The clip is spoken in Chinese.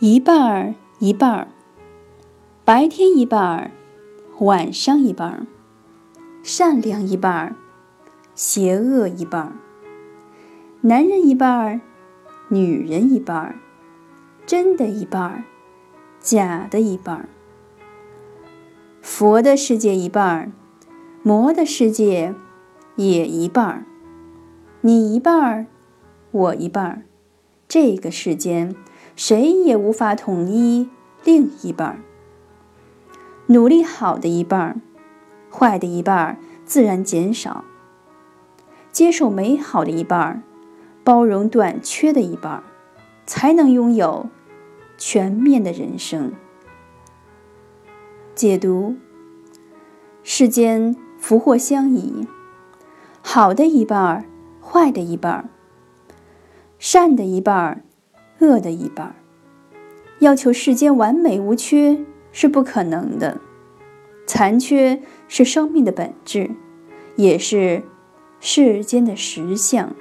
一半儿一半儿，白天一半儿，晚上一半儿，善良一半儿，邪恶一半儿，男人一半儿，女人一半儿，真的一半儿，假的一半儿。佛的世界一半儿，魔的世界也一半儿，你一半儿，我一半儿，这个世间。谁也无法统一另一半儿努力好的一半儿坏的一半儿自然减少；接受美好的一半儿包容短缺的一半儿才能拥有全面的人生。解读：世间福祸相依，好的一半儿坏的一半儿善的一半儿恶的一半要求世间完美无缺是不可能的。残缺是生命的本质，也是世间的实相。